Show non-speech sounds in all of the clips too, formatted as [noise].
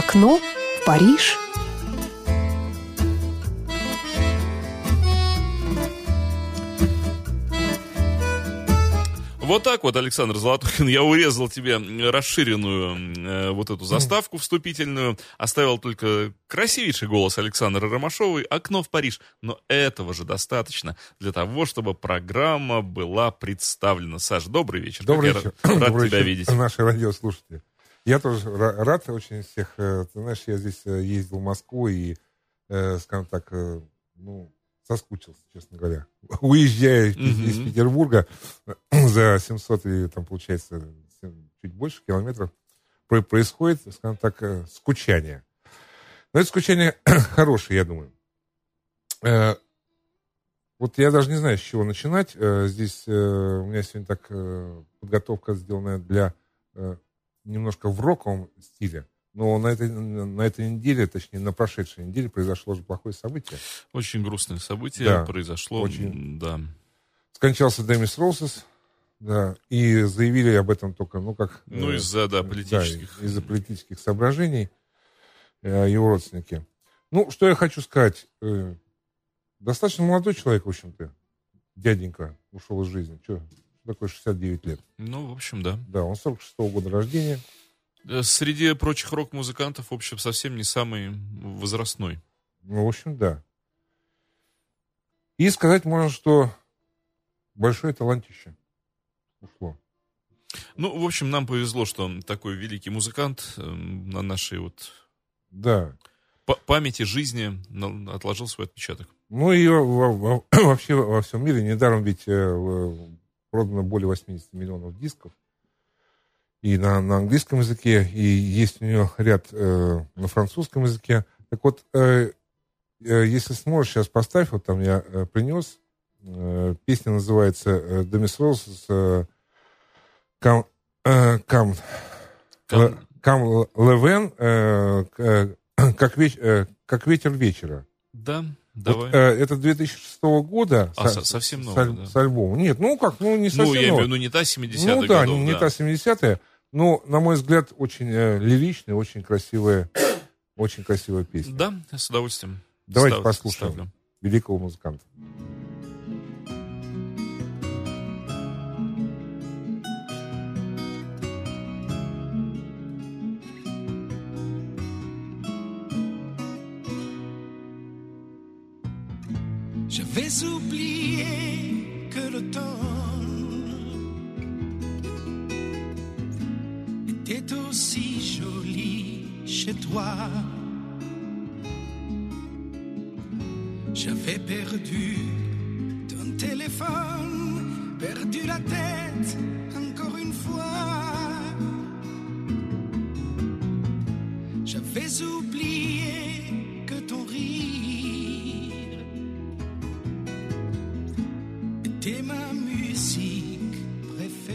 Окно в Париж. Вот так вот, Александр Золотухин, я урезал тебе расширенную э, вот эту заставку вступительную, оставил только красивейший голос Александра Ромашовой «Окно в Париж». Но этого же достаточно для того, чтобы программа была представлена. Саш, добрый вечер. Добрый вечер. Я рад добрый тебя вечер, видеть. Наши радиослушатели. Я тоже ра- рад очень всех. э, Ты знаешь, я здесь э, ездил в Москву и, э, скажем так, ну, соскучился, честно говоря. [laughs] Уезжая из, Мгм. из Петербурга [clears throat] за 700 или там, получается, чуть больше километров про- происходит, скажем так, скучание. Но это скучание [clears throat] хорошее, я думаю. Вот я даже не знаю, с чего начинать. Здесь у меня сегодня так подготовка сделанная для немножко в роковом стиле. Но на этой, на этой неделе, точнее, на прошедшей неделе произошло же плохое событие. Очень грустное событие Да, произошло. очень. Да. Скончался Демис Роусес, да, и заявили об этом только, ну, как... Ну, э, из-за, да, политических. Да, из-за политических соображений э, его родственники. Ну, что я хочу сказать. э, достаточно молодой человек, в общем-то. Дяденька ушел из жизни. Что такое 69 лет? Ну, в общем, да. Да, он 46-го года рождения. Э, Среди прочих рок-музыкантов, в общем, совсем не самый возрастной. Ну, в общем, да. И сказать можно, что большое талантище ушло. Ну, в общем, нам повезло, что такой великий музыкант э, на нашей вот Да. па- памяти жизни отложил свой отпечаток. Ну и во- во- [clears throat] вообще во всем мире недаром ведь э, продано более 80 миллионов дисков. И на, на английском языке, и есть у нее ряд э, на французском языке. Так вот, э, э, если сможешь, сейчас поставь, вот там я э, принес. Э, песня называется «Демис Роуз» э, «Кам, кам, Кам- Левен», как, веч- э, «Как ветер вечера». Да, Вот, давай. э, это 2006 года. А, с- со- совсем с, новый, аль- да. с альбома. Нет, ну как, ну не совсем ну, я имею в виду, не та 70-х Ну да, годов, не, не та 70-я, но, на мой взгляд, очень э, лиричная, очень красивая, очень красивая песня. Да, с удовольствием. Давайте Став- послушаем ставлю. великого музыканта. J'avais oublié que l'automne était aussi joli chez toi. J'avais perdu ton téléphone, perdu la tête encore une fois. J'avais oublié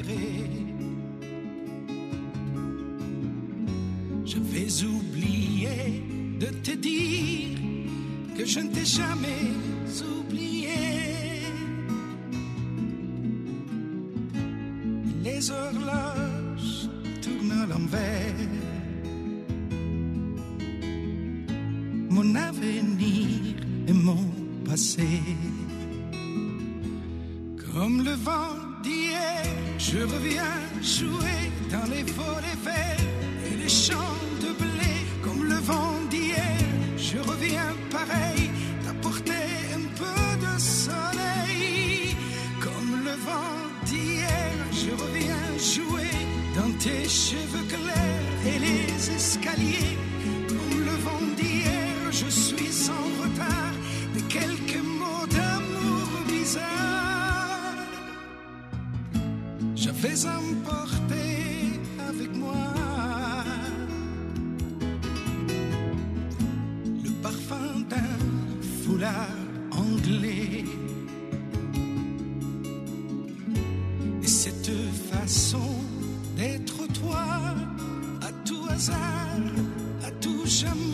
préférée. J'avais oublié de te dire que je ne t'ai jamais oublié. Les horloges tournent à l'envers. Mon avenir et mon passé. Comme le vent je reviens jouer dans les forêts vertes hasard, la touche à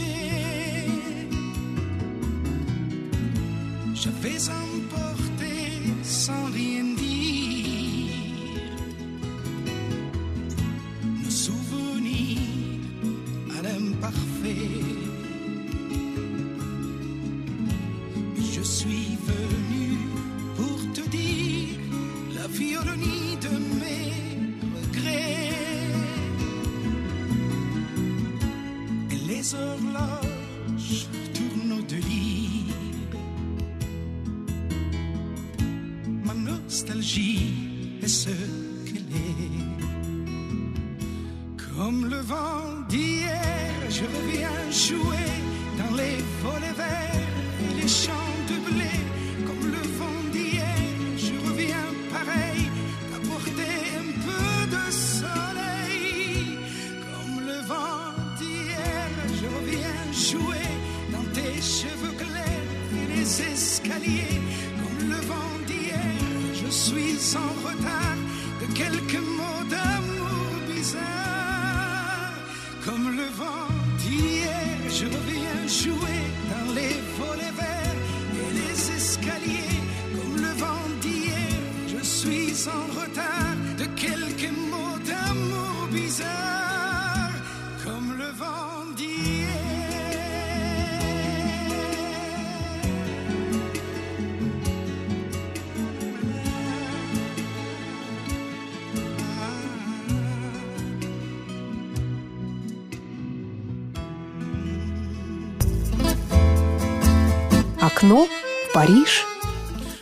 Окно в Париж.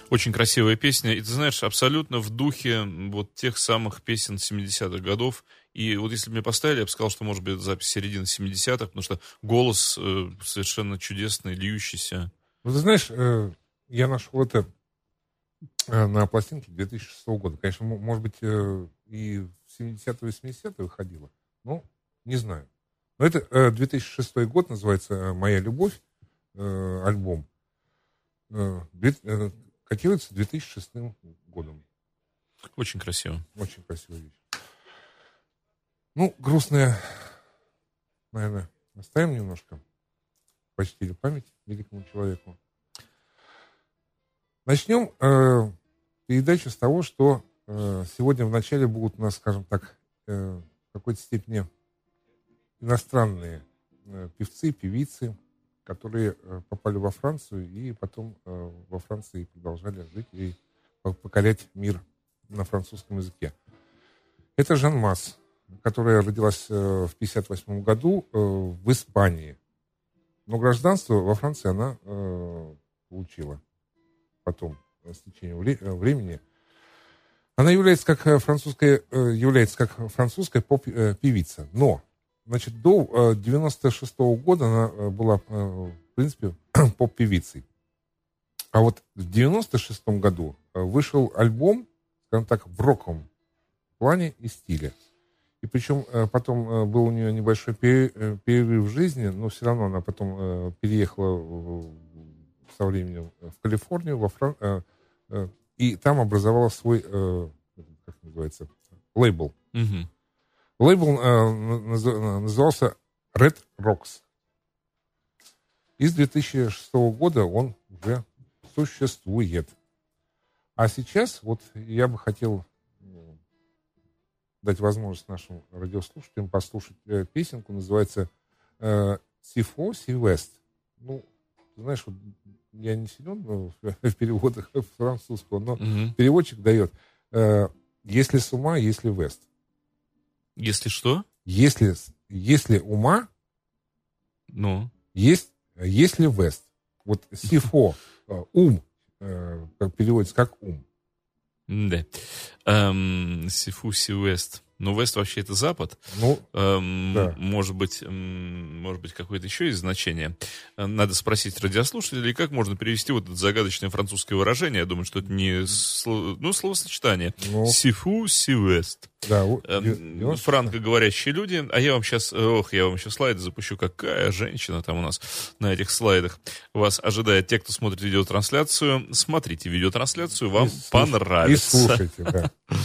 Очень красивая песня. И ты знаешь, абсолютно в духе вот тех самых песен 70-х годов. И вот если бы мне поставили, я бы сказал, что, может быть, это запись середины 70-х, потому что голос э, совершенно чудесный, льющийся. Ну, ты знаешь, э, я нашел это э, на пластинке 2006 года. Конечно, может быть, э, и в 70-е, 80-е выходило. Ну, не знаю. Но это э, 2006 год, называется «Моя любовь», э, альбом. Э, э, Котируется 2006 годом. Очень красиво. Очень красивая вещь. Ну, грустная, наверное, оставим немножко. Почтили память великому человеку. Начнем э, передачу с того, что э, сегодня в начале будут у нас, скажем так, э, в какой-то степени иностранные э, певцы, певицы, которые э, попали во Францию и потом э, во Франции продолжали жить и по- покорять мир на французском языке. Это Жан Масс, которая родилась э, в 1958 году в Испании. Но гражданство во Франции она получила потом, с течением вре- времени. Она является как французская, является как французская поп-певица. Но, значит, до 96 года она э, была, э, в принципе, [clears throat] поп-певицей. А вот в 96 году э, вышел альбом, скажем так, в роковом плане и стиле. И причем э, потом э, был у нее небольшой пере- э, перерыв в жизни, но все равно она потом э, переехала со временем в Калифорнию, во Фран... э, э, и там образовала свой, э, как называется, лейбл. Мгм. Лейбл э, наз- назывался Red Rocks. И с 2006 года он уже существует. А сейчас вот я бы хотел м, дать возможность нашим радиослушателям послушать э, песенку, называется э, «Сифо Сильвест». Ну, знаешь, вот я не силен в, в переводах [laughs] французского, но Мгм. переводчик дает э, «Если с ума, если вест». Если что, Если, если ума, ну, есть, если вест. Вот сифо, э, ум, э, как переводится как ум. да. Эм, Сифуси Уэст. Ну, Вест вообще это Запад. Ну, Эм, Да. Может быть, м, может быть, какое-то еще есть значение. Э, Надо спросить радиослушателей, как можно перевести вот это загадочное французское выражение. Я думаю, что это не сло- ну, словосочетание. ну Сифу Сивест. да, вот, Эм, де- девяносто- Франкоговорящие люди. А я вам сейчас, ох, я вам сейчас слайды запущу. Какая женщина там у нас на этих слайдах. Вас ожидает те, кто смотрит видеотрансляцию. Смотрите видеотрансляцию, вам И понравится. И слушайте, да. [laughs]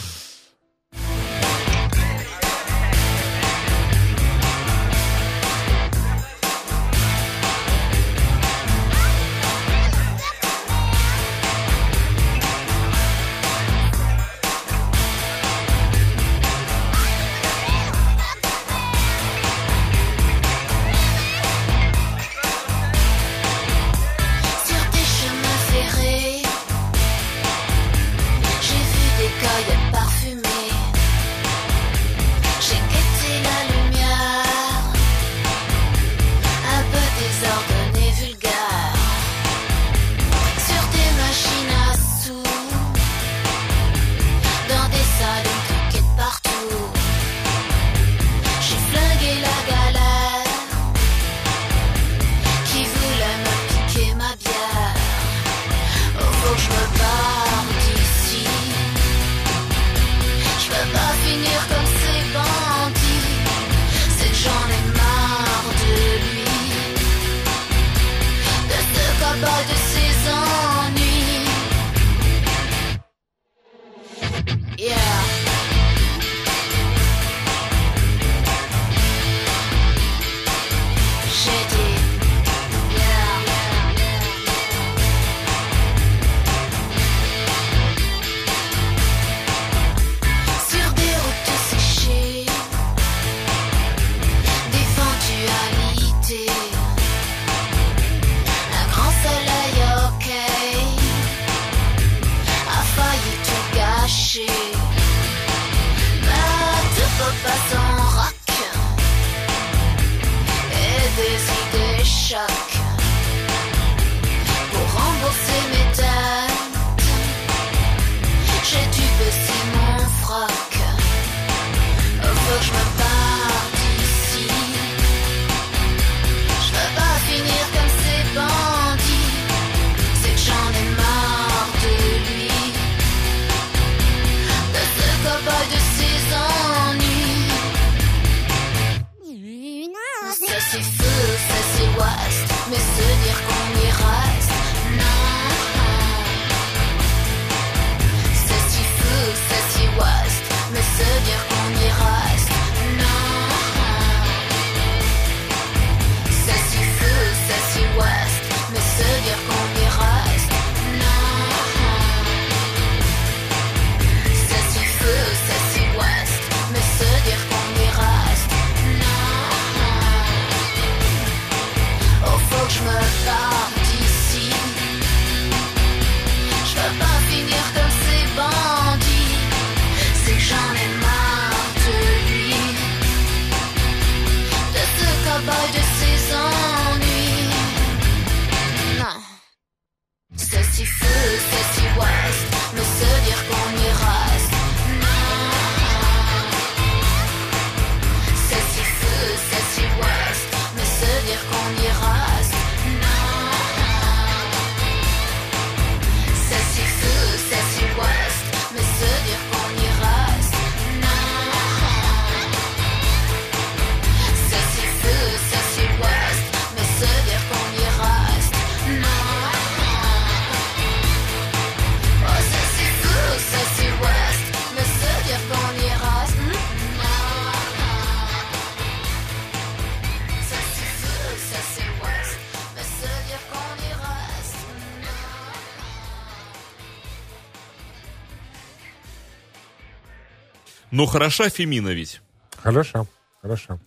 Ну, хороша Фемина ведь. Хорошо, хорошо.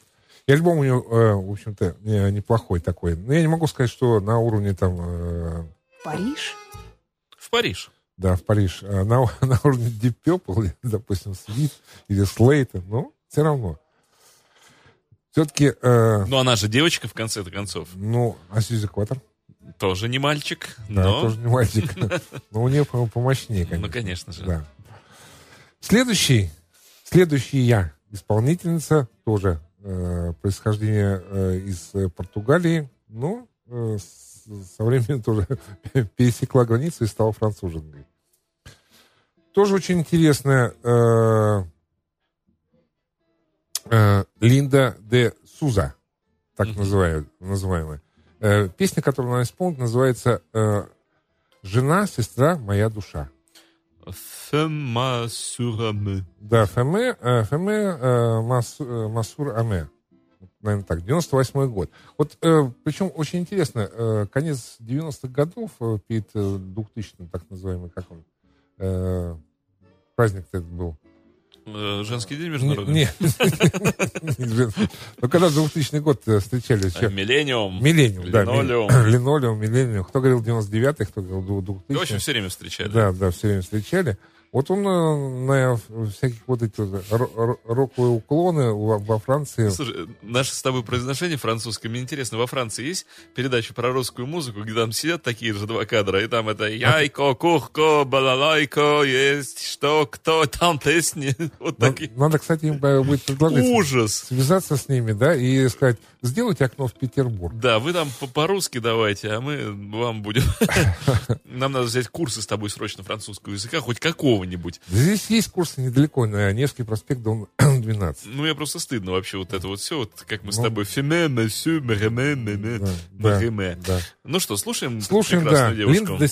И альбом у нее, э, в общем-то, не- неплохой такой. Но я не могу сказать, что на уровне там, э, Париж? В Париж. да, в Париж, а на, [laughs] на уровне Deep Purple, допустим, Свит или Слейта, но все равно. Все-таки, э, Ну, она же девочка, в конце-то концов. ну, а Сьюзи Кватер, Тоже не мальчик, да, но... тоже не мальчик, [laughs] но у нее по- помощнее, конечно. Ну, конечно же. Да. Следующий, следующая исполнительница тоже э, происхождение э, из э, Португалии, но э, с- со временем тоже [laughs] пересекла границу и стала француженкой. Тоже очень интересная э, э, Линда де Суза, так Мгм. называют, называемая. Э, песня, которую она исполнит, называется э, «Жена, сестра, моя душа». Фема сураме. Да, Феме, э, Феме э, Мас- э, Масур Аме. Наверное, так, 98 год. Вот, причем очень интересно, конец 90-х годов, перед э, 2000 так называемый, как он, праздник-то этот был. Э, Женский день международный. не, [laughs] не женский. Но когда 2000 год э, встречались, Э, Миллениум. Миллениум, да. Линолеум. [clears throat] Линолеум, Миллениум. Кто говорил 99-й, кто говорил 2000 В общем, все время встречали. Да, да, все время встречали. Вот он э, на всяких вот эти вот ро- ро- роковые уклоны во, Франции. Слушай, э, наше с тобой произношение французское. Мне интересно, во Франции есть передача про русскую музыку, где там сидят такие же два кадра, и там это яйко, кухко, балалайко, есть что, кто, там песни. [laughs] Вот Надо, такие. надо, кстати, им э, будет предложить Ужас! связаться с ними, да, и сказать, сделайте окно в Петербург. Да, вы там по- по-русски давайте, а мы вам будем... [laughs] Нам надо взять курсы с тобой срочно французского языка, хоть какого-нибудь. Здесь есть курсы недалеко, на Невский проспект, дом [clears throat] 12. Ну, мне просто стыдно вообще вот это вот все, вот как мы с Ну. тобой фиме, месю, мереме, Да, да, да. Ну что, слушаем Слушаем, да, девушку. Линда де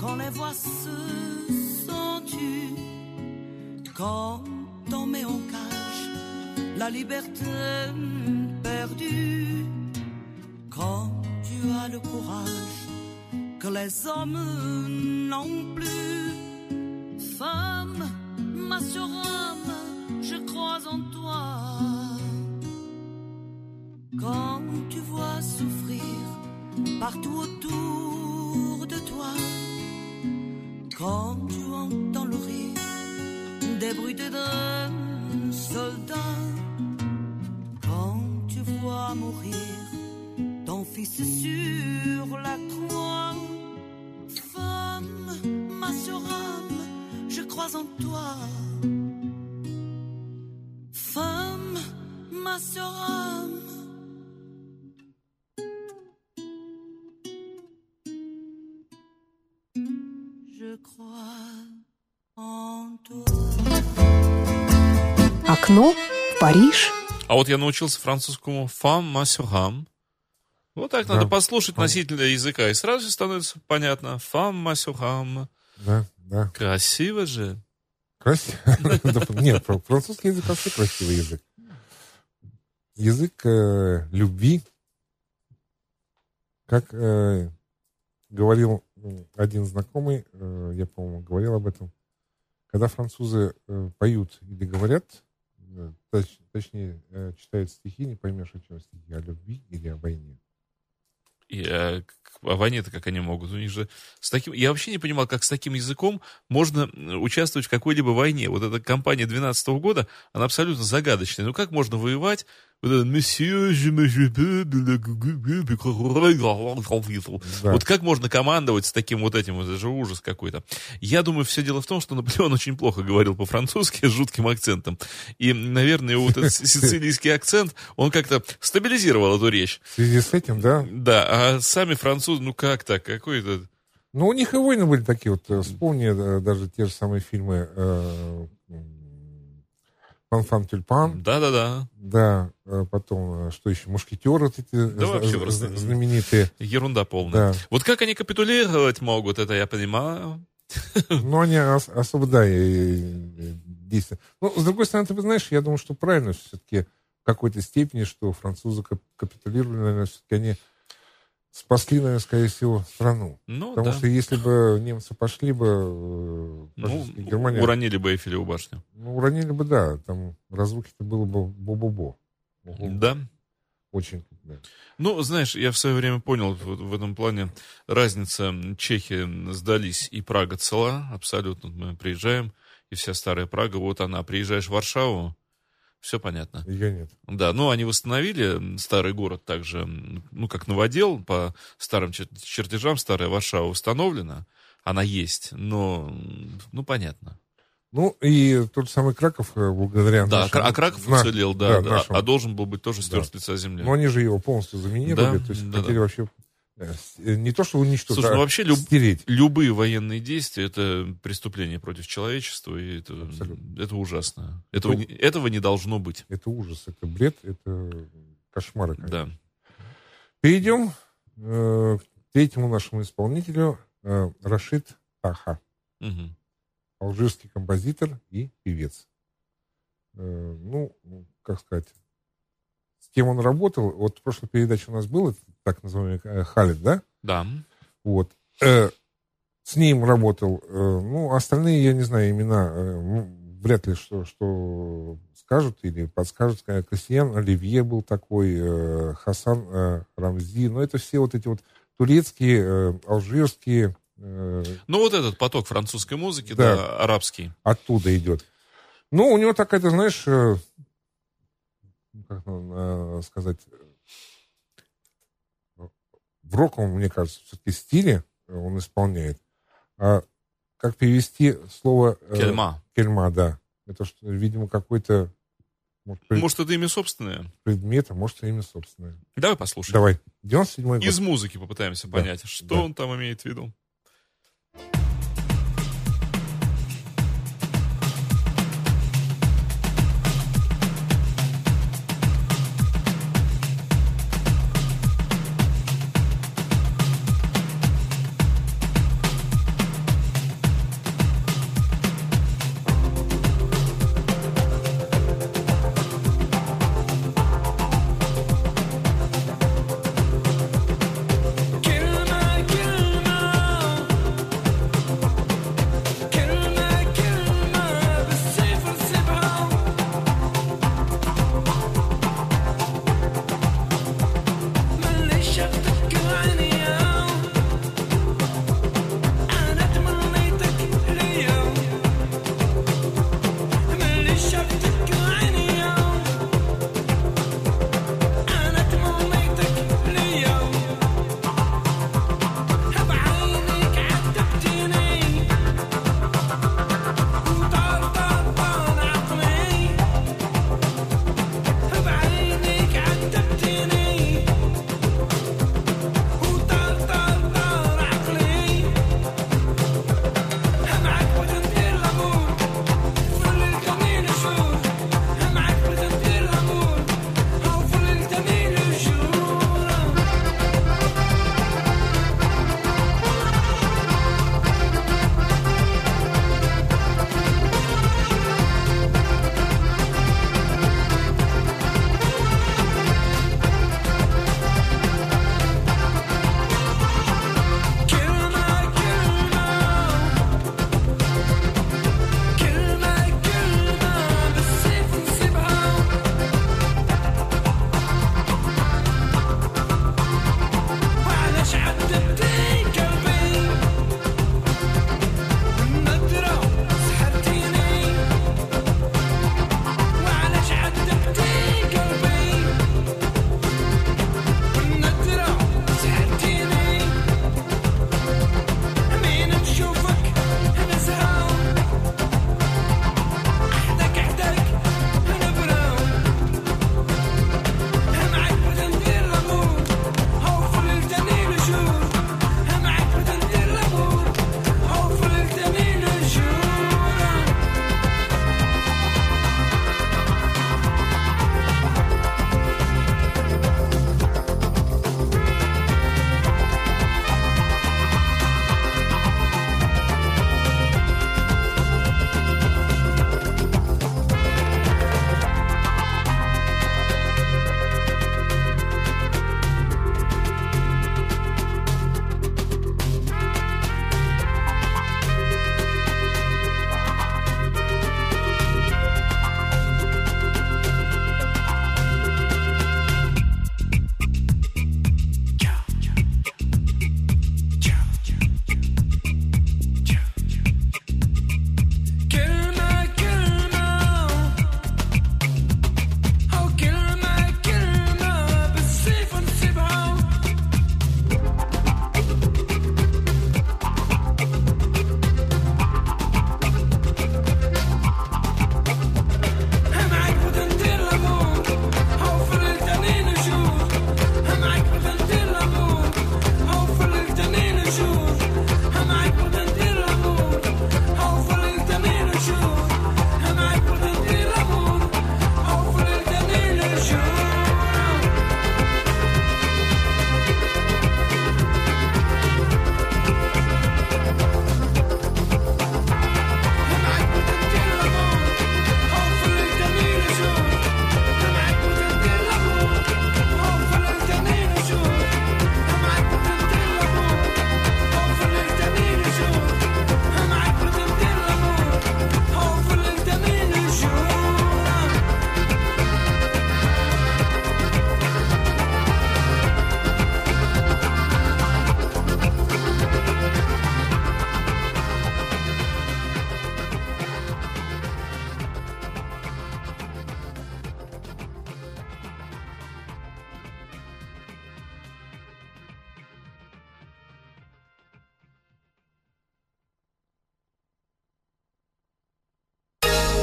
quand les voix se sentent, quand on met en cage la liberté perdue, quand tu as le courage que les hommes n'ont plus. Femme, ma surhomme, je crois en toi. Quand tu vois souffrir partout autour quand tu entends le rire des bruits d'un soldat, quand tu vois mourir ton fils sur la croix, femme, ma surhomme, je crois en toi. Femme, ma surhomme. Je Окно в Париж. А вот я научился французскому фам масюгам. Вот так надо Да. послушать носителя языка, и сразу становится понятно. Фам масюгам. Да, да. Красиво же. Красиво. [laughs] Да, Нет, фра- французский язык вообще красивый язык. Язык э, любви. Как э, говорил один знакомый, э, я, по-моему, говорил об этом, когда французы поют или говорят, точ- точнее, э, читают стихи, не поймешь, о чем стихи, о любви или о войне. И а войне-то как они могут? У них же с таким... Я вообще не понимал, как с таким языком можно участвовать в какой-либо войне. Вот эта кампания 12 года, она абсолютно загадочная. Ну как можно воевать? Вот это «Monsieur, je me je peux de la gu- gu- gu- Да. Вот как можно командовать с таким вот этим? Это же ужас какой-то. Я думаю, все дело в том, что Наполеон [laughs] очень плохо говорил по-французски с жутким акцентом. И, наверное, его вот этот сицилийский акцент, он как-то стабилизировал эту речь. В связи с этим, да, Да, а сами французы, ну как так, какой это... Ну, у них и войны были такие вот. э, Вспомни э, даже те же самые фильмы э, «Фан-фан тюльпан», Да-да-да, да, э, потом, э, что еще, «Мушкетеры» вот эти Да зна- вообще просто- знаменитые. ерунда полная. Да. Вот как они капитулировать могут, это я понимаю. Но они ос- особо, да, действия. Ну, с другой стороны, ты знаешь, я думаю, что правильно все-таки в какой-то степени, что французы кап- капитулировали, наверное, все-таки они спасли, наверное, скорее всего, страну. Ну, Потому да. что если бы немцы пошли бы, э, Ну, Германия, уронили бы Эйфелеву башню. Ну, уронили бы, да. Там разрухи-то было бы бо-бо-бо. Да. Очень. да. Ну, знаешь, я в свое время понял вот в этом плане разница. Чехи сдались, и Прага цела, абсолютно. Мы приезжаем, и вся старая Прага, вот она. Приезжаешь в Варшаву, все понятно. Ее нет. Да, ну они восстановили старый город также, ну как новодел, по старым чер- чертежам старая Варшава установлена, она есть, но, ну понятно. Ну, и тот самый Краков, э, благодаря Да, нашим- а Краков на- уцелел, да, да, нашим. а должен был быть тоже стер Да. с лица земли. Но они же его полностью заминировали, Да, то есть да, хотели да. вообще не то, что уничтожить, Слушай, ну а вообще люб- стереть. Любые военные действия это преступление против человечества, и это, Абсолютно. это ужасно. Этого, Ну, не, этого не должно быть. Это ужас, это бред, это кошмары. конечно. Да. Перейдем э, к третьему нашему исполнителю, э, Рашид Таха. Мгм. алжирский композитор и певец. Э, ну, как сказать, с кем он работал, вот в прошлой передаче у нас был этот так называемый э, Халид, да? Да. Вот. Э, с ним работал, э, ну, остальные, я не знаю, имена, м, вряд ли что, что скажут или подскажут. Кассиян Оливье был такой, Хасан Рамзи, но это все вот эти вот турецкие, алжирские, Ну вот этот поток французской музыки, Да. да, арабский. оттуда идет. Ну, у него такая, ты знаешь, ну, как сказать, в роковом, мне кажется, все-таки стиле э, он исполняет. А как перевести слово... э, Кельма. Кельма, да. Это, что, видимо, какой-то может, пред- Может, это имя собственное? предмет, а может, имя собственное. Давай послушаем. Давай. 97-й год. Из музыки попытаемся Да. понять, что Да. он там имеет в виду.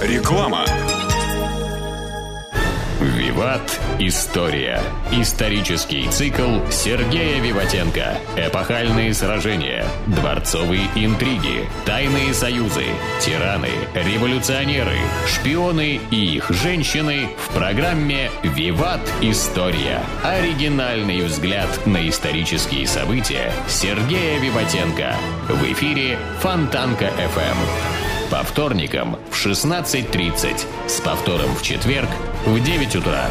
Реклама. Виват. История. Исторический цикл Сергея Виватенко. Эпохальные сражения. Дворцовые интриги. Тайные союзы. Тираны. Революционеры. Шпионы и их женщины в программе «Виват. История». Оригинальный взгляд на исторические события Сергея Виватенко. В эфире Фонтанка FM. По вторникам в 16.30. С повтором в четверг в 9 утра.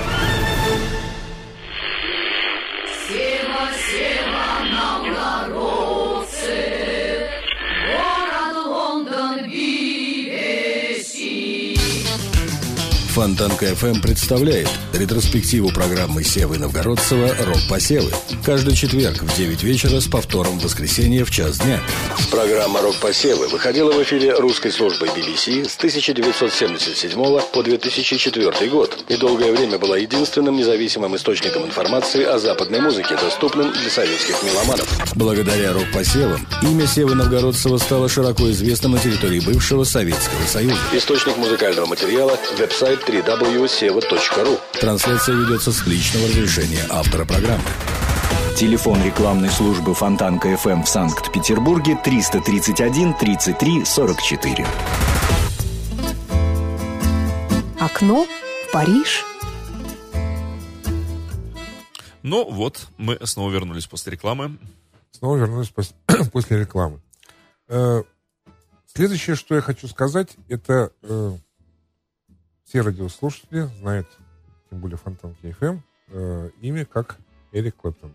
Фонтанка FM представляет ретроспективу программы Севы Новгородцева «Рок-посевы». Каждый четверг в 9 вечера с повтором в воскресенье в час дня. Программа «Рок-посевы» выходила в эфире русской службы BBC с 1977 по 2004 год и долгое время была единственным независимым источником информации о западной музыке, доступным для советских меломанов. Благодаря «Рок-посевам» имя Севы Новгородцева стало широко известным на территории бывшего Советского Союза. Источник музыкального материала – веб-сайт www.seva.ru. Трансляция ведется с личного разрешения автора программы. Телефон рекламной службы Фонтанка FM в Санкт-Петербурге 331 33 44. Окно в Париж. Ну вот, мы снова вернулись после рекламы. Снова вернулись пос- [coughs] после рекламы. Э, Следующее, что я хочу сказать, это э, все радиослушатели знают, тем более Фонтанки FM, э, имя как Эрик Клэптон.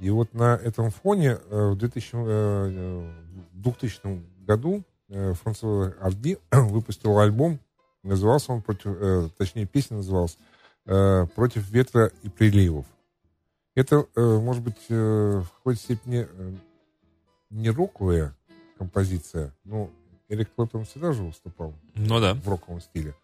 И вот на этом фоне э, в 2000, э, в 2000 году э, французский Арди [clears throat] выпустил альбом, назывался он против, э, точнее песня называлась э, «Против ветра и приливов». Это, э, может быть, э, в какой-то степени э, не роковая композиция, но Эрик Клэптон всегда же выступал Ну да. в роковом стиле.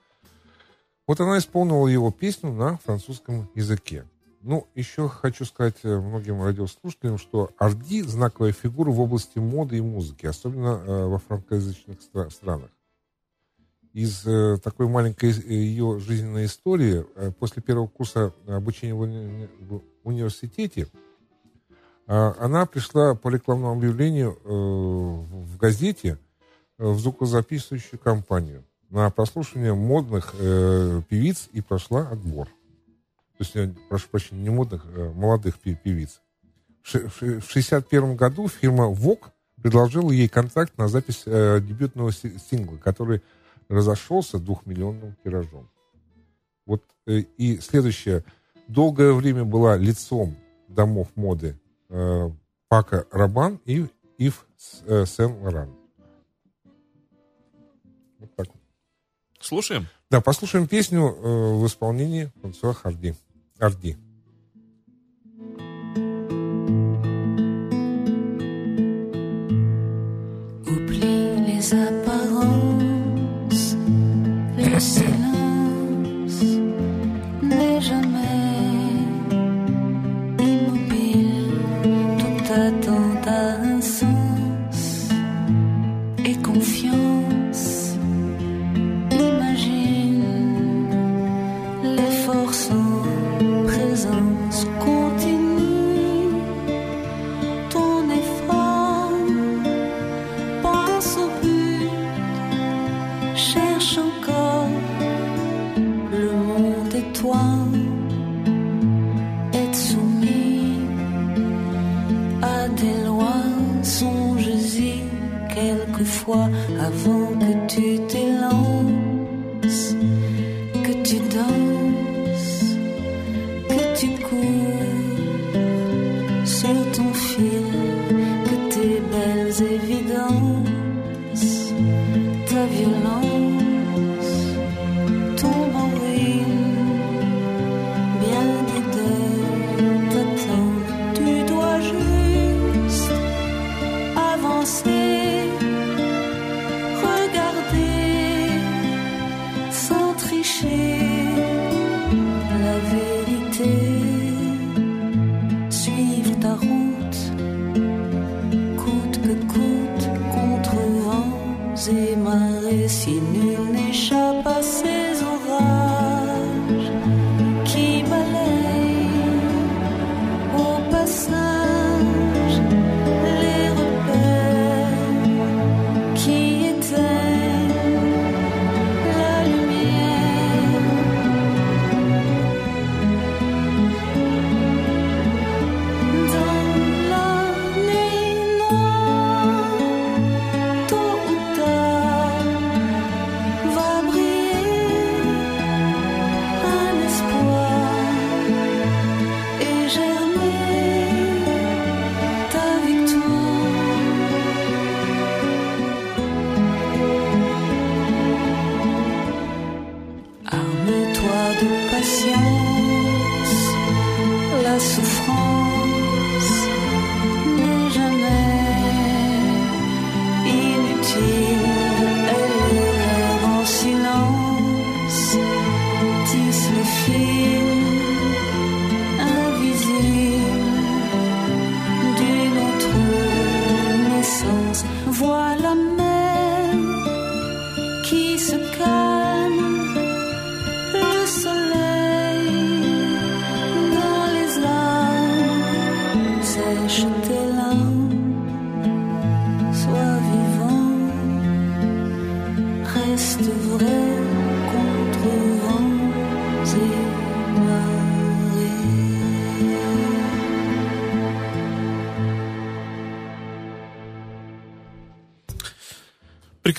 Вот она исполнила его песню на французском языке. Ну, еще хочу сказать э, многим радиослушателям, что Арди – знаковая фигура в области моды и музыки, особенно э, во франкоязычных стра- странах. Из э, такой маленькой э, ее жизненной истории, э, после первого курса обучения в, уни- в университете, а, она пришла по рекламному объявлению э, в газете э, в звукозаписывающую компанию на прослушивание модных э, певиц и прошла отбор. То есть, я прошу прощения, не модных, а молодых пе- певиц. В ши- в ши- в 61 году фирма Vogue предложила ей контракт на запись э, дебютного си- сингла, который разошелся двухмиллионным тиражом. Вот э, и следующее. Долгое время была лицом домов моды э, Пака Рабан и Ив э, Сен-Лоран. Вот так вот. Слушаем. Да, послушаем песню э, в исполнении Франсуа Харди. Арди. Oublie les apparences, le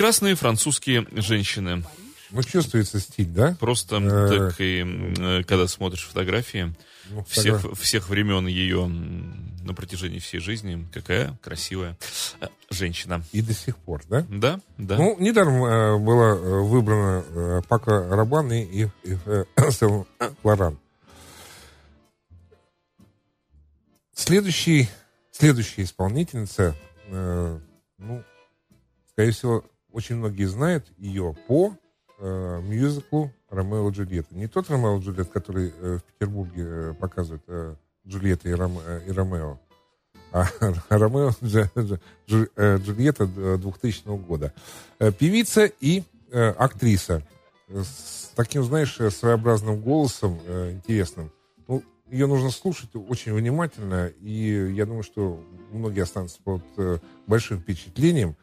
Прекрасные французские женщины. Ну, чувствуется стиль, да? Просто Э. так и э, когда смотришь фотографии Ну, всех, фотограф- всех времен ее на протяжении всей жизни, какая красивая э, женщина. И до сих пор, да? Да, да. Ну, недаром э, была выбрана э, Пако Рабан и, и, и, э, [coughs] Сен Лоран. Следующий, следующая исполнительница, э, ну, скорее всего, очень многие знают ее по э, мюзиклу «Ромео и Джульетта». Не тот «Ромео и Джульетта», который э, в Петербурге э, показывают э, Джульетта и, Ром- э, и Ромео, а [laughs] Ромео Дж- Дж- э, Джульетта э, 2000 года. Э, Певица и э, актриса э, с таким, знаешь, э, своеобразным голосом э, интересным. Ну, ее нужно слушать очень внимательно, и я думаю, что многие останутся под э, большим впечатлением.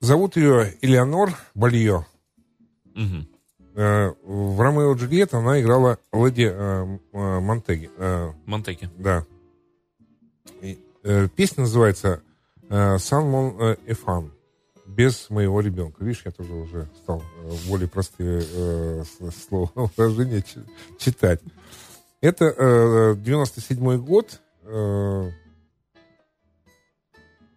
Зовут ее Элеонор Балье. Мгм. Э, В «Ромео и Джульетта» она играла леди э, э, Монтеги. Э, Монтеки. да. И, песня называется «Сан мон эфан». Без моего ребенка. Видишь, я тоже уже стал более простые э, с- словосложения чи- читать. Это э, 97 год. э,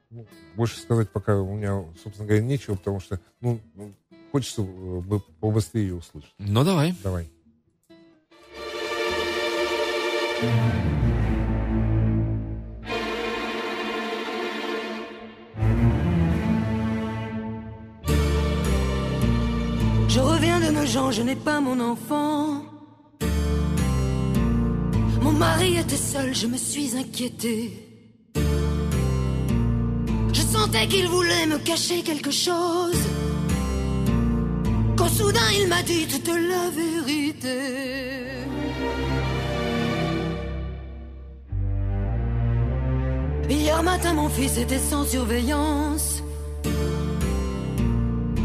ну, больше сказать пока у меня, собственно говоря, нечего, потому что ну, ну, хочется э, бы побыстрее ее услышать. Ну, давай. Давай. Je reviens de Nogent, je n'ai pas mon enfant. Mon mari était seul, je me suis inquiétée. Sentais qu'il voulait me cacher quelque chose. Quand soudain il m'a dit toute la vérité. Hier matin, mon fils était sans surveillance.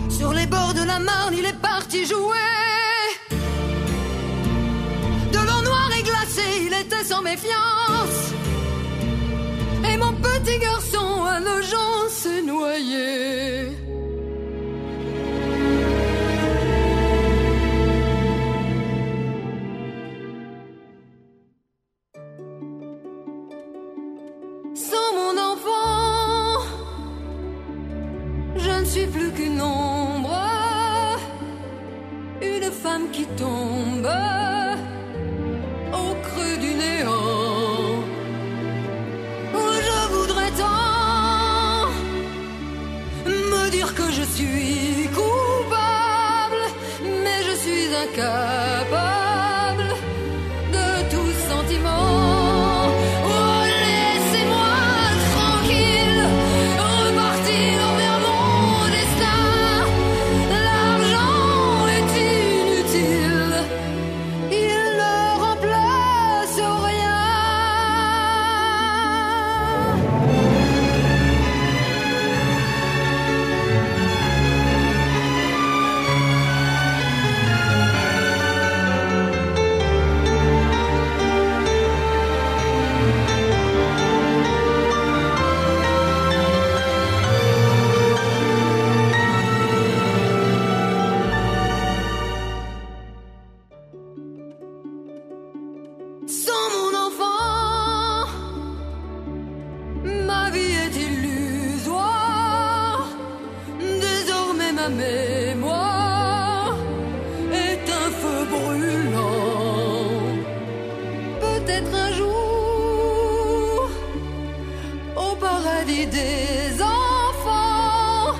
Sur les bords de la Marne, il est parti jouer. De l'eau noire et glacée, il était sans méfiance. Mon petit garçon à Nogent s'est noyé. Sans mon enfant, je ne suis plus qu'une ombre, une femme qui tombe up. Des enfants,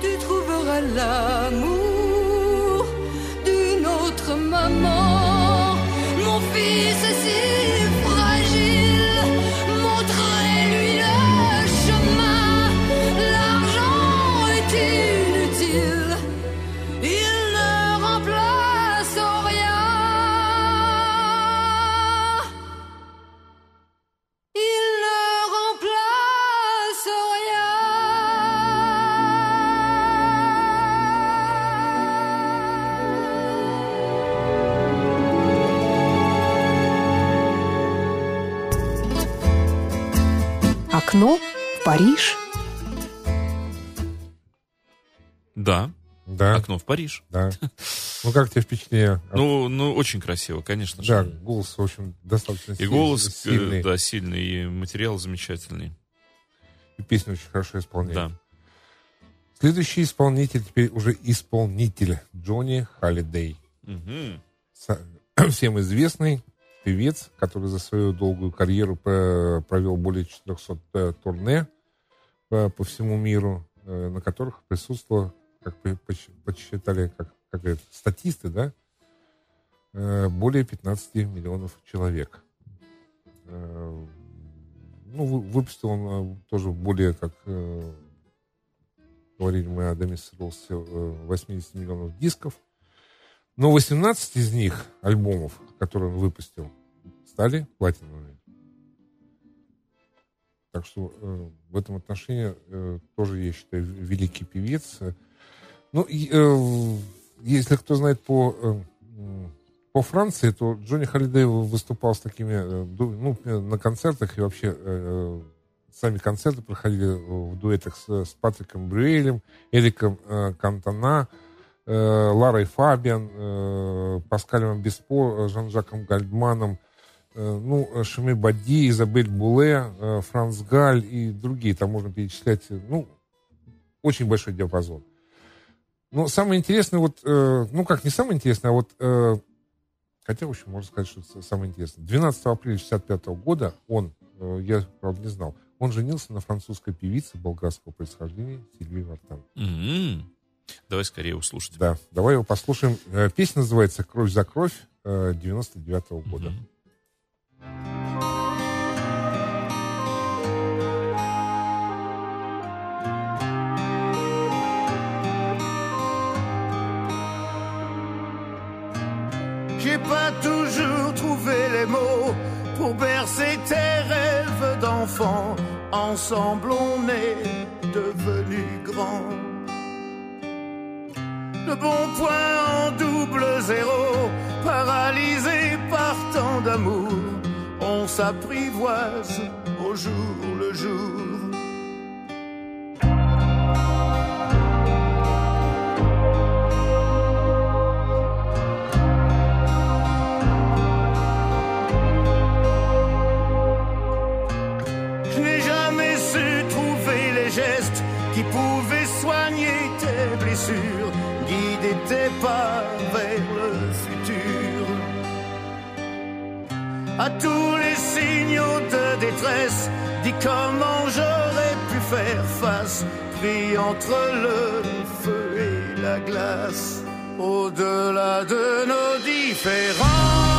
tu trouveras l'amour d'une autre maman. Mon fils Париж. да. Ну, как тебе впечатление? Ну, ну, очень красиво, конечно да, же. голос, в общем, достаточно И сильный, голос, э, сильный, да, сильный, и материал замечательный. и песню очень хорошо исполняет. Да. Следующий исполнитель, теперь уже исполнитель, Джонни Халлидей. Са- [clears throat] Всем известный певец, который за свою долгую карьеру про- провел более 400 э, турне по, по всему миру, э, на которых присутствовало, как подсчитали, как, как говорят, статисты, да, э, более 15 миллионов человек. Э, Ну, вы- выпустил он э, тоже более, как говорили мы о э, 80 миллионов дисков. Но 18 из них, альбомов, которые он выпустил, стали платиновыми. Так что э, в этом отношении э, тоже, я считаю, великий певец. Ну, э, если кто знает по, э, по Франции, то Джонни Холидей выступал с такими, э, ну, на концертах и вообще сами концерты проходили в дуэтах с, с Патриком Брюэлем, Эриком э, Кантона, э, Ларой Фабиан, э, Паскалем Беспо, Жан-Жаком Гальдманом, ну, Шами Бади, Изабель Буле, э, Франц Галь и другие. Там можно перечислять, ну, очень большой диапазон. Но самое интересное, вот, э, ну, как не самое интересное, а вот, э, хотя, в общем, можно сказать, что это самое интересное. 12 апреля 65 года он, э, я, правда, не знал, он женился на французской певице болгарского происхождения Сильвии Вартан. Мгм. Давай скорее услышать. Да, давай его послушаем. Э, Песня называется «Кровь за кровь» э, 99 года. Мгм. Toujours trouvé les mots pour bercer tes rêves d'enfant. Ensemble on est devenus grands. Le bon point en double zéro, paralysé par tant d'amour, on s'apprivoise au jour le jour. Pas vers le futur. À tous les signaux de détresse, dis comment j'aurais pu faire face, pris entre le feu et la glace, au-delà de nos différences.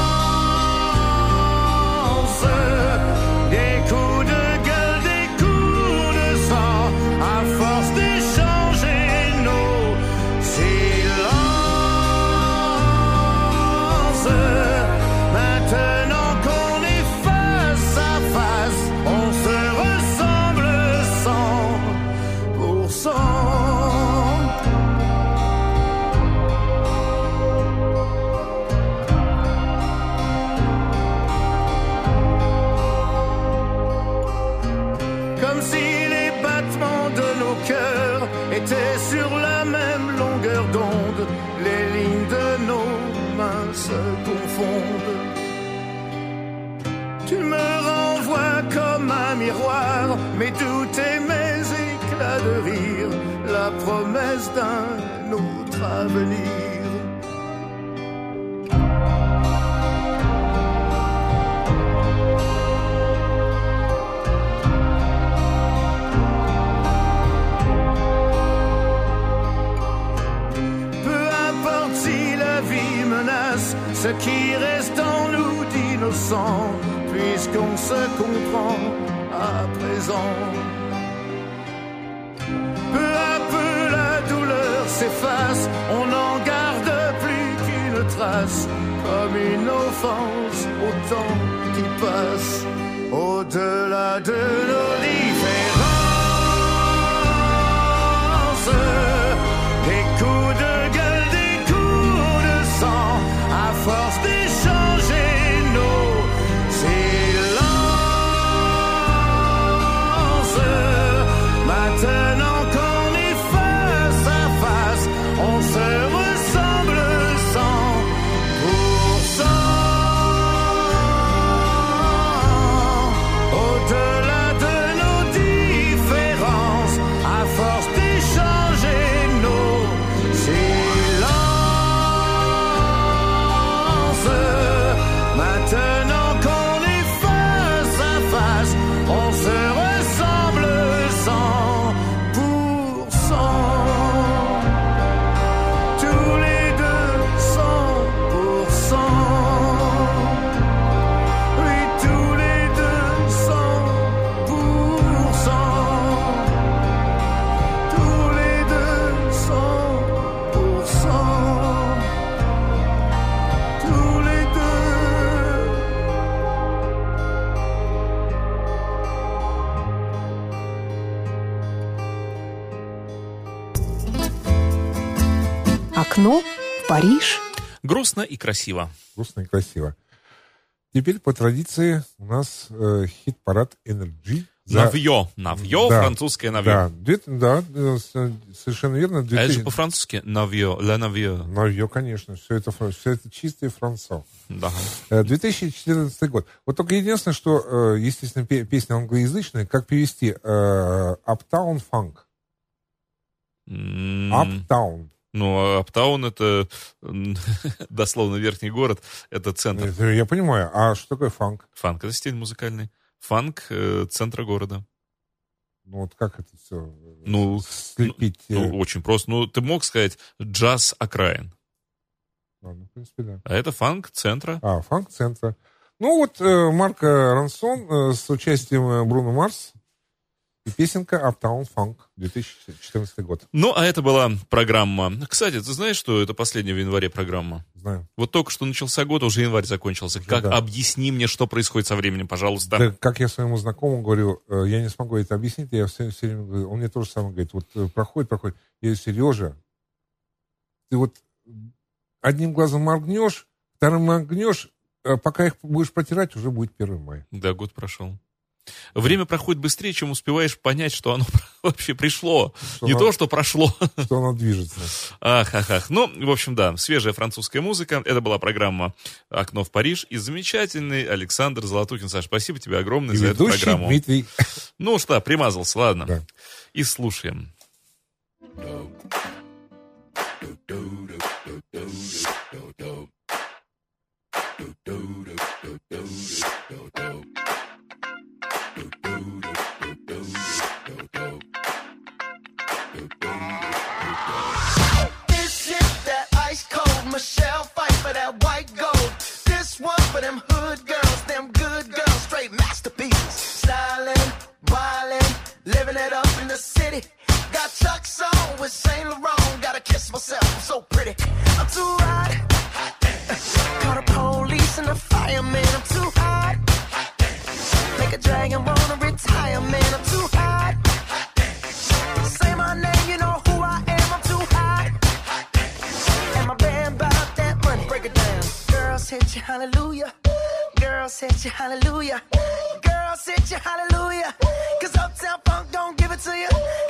mais tout est mes éclats de rire, la promesse d'un autre avenir. Peu importe si la vie menace, ce qui reste en nous d'innocents, puisqu'on se comprend à présent. Peu à peu la douleur s'efface, on n'en garde plus qu'une trace, comme une offense au temps qui passe, au-delà de nos différences. Des coups de gueule, des coups de sang, à force d'échanger Париж. Грустно и красиво. Грустно и красиво. Теперь по традиции у нас э, хит-парад Energy. за- Навье. Навье, Да, французское навье. Да, да, э, с- совершенно верно. А это 2000 же по-французски навье, ля навье. Навье, конечно, все это, все это чистый францо. Да. Э, 2014 год. Вот только единственное, что, э, естественно, пе- песня англоязычная, как перевести э, Uptown Funk? Uptown. Ну, а Аптаун это [laughs] дословно верхний город, это центр. Это Я понимаю. А что такое фанк? Фанк это стиль музыкальный. Фанк э, центра города. Ну вот как это все Ну, слепить? э, Ну, очень просто. Ну, ты мог сказать джаз окраин. ладно, в принципе, да. А это фанк центра. А, фанк-центра. Ну вот э, Марка Рансон э, с участием э, Бруно Марс и песенка Uptown Funk 2014 год. Ну, а это была программа. Кстати, ты знаешь, что это последняя в январе программа? Знаю. Вот только что начался год, уже январь закончился. как да. объясни мне, что происходит со временем, пожалуйста. Да, как я своему знакомому говорю, э, я не смогу это объяснить, я все, все время говорю, он мне тоже самое говорит, вот э, проходит, проходит. Я говорю, Сережа, ты вот одним глазом моргнешь, вторым моргнешь, а пока их будешь протирать, уже будет 1 мая. Да, год прошел. Время проходит быстрее, чем успеваешь понять, что оно [laughs] вообще пришло. Что Не оно- то, что прошло. Что оно движется. Ах, ах, ах. Ну, в общем, да, свежая французская музыка. Это была программа «Окно в Париж». И замечательный Александр Золотухин. Саш, спасибо тебе огромное И за эту программу. Дмитрий. Ну что, примазался, ладно. Да. И слушаем. This city. Got Chuck's on with Saint Laurent. Gotta kiss myself, I'm so pretty. I'm too hot. Call the police and the fireman. I'm too hot. Make a dragon wanna retire, man. I'm too hot. Say my name, you know who I am. I'm too hot. And my band about that money. Break it down. Girls hit you, hallelujah. Girls hit you, hallelujah. Girls hit you, hallelujah. It to you.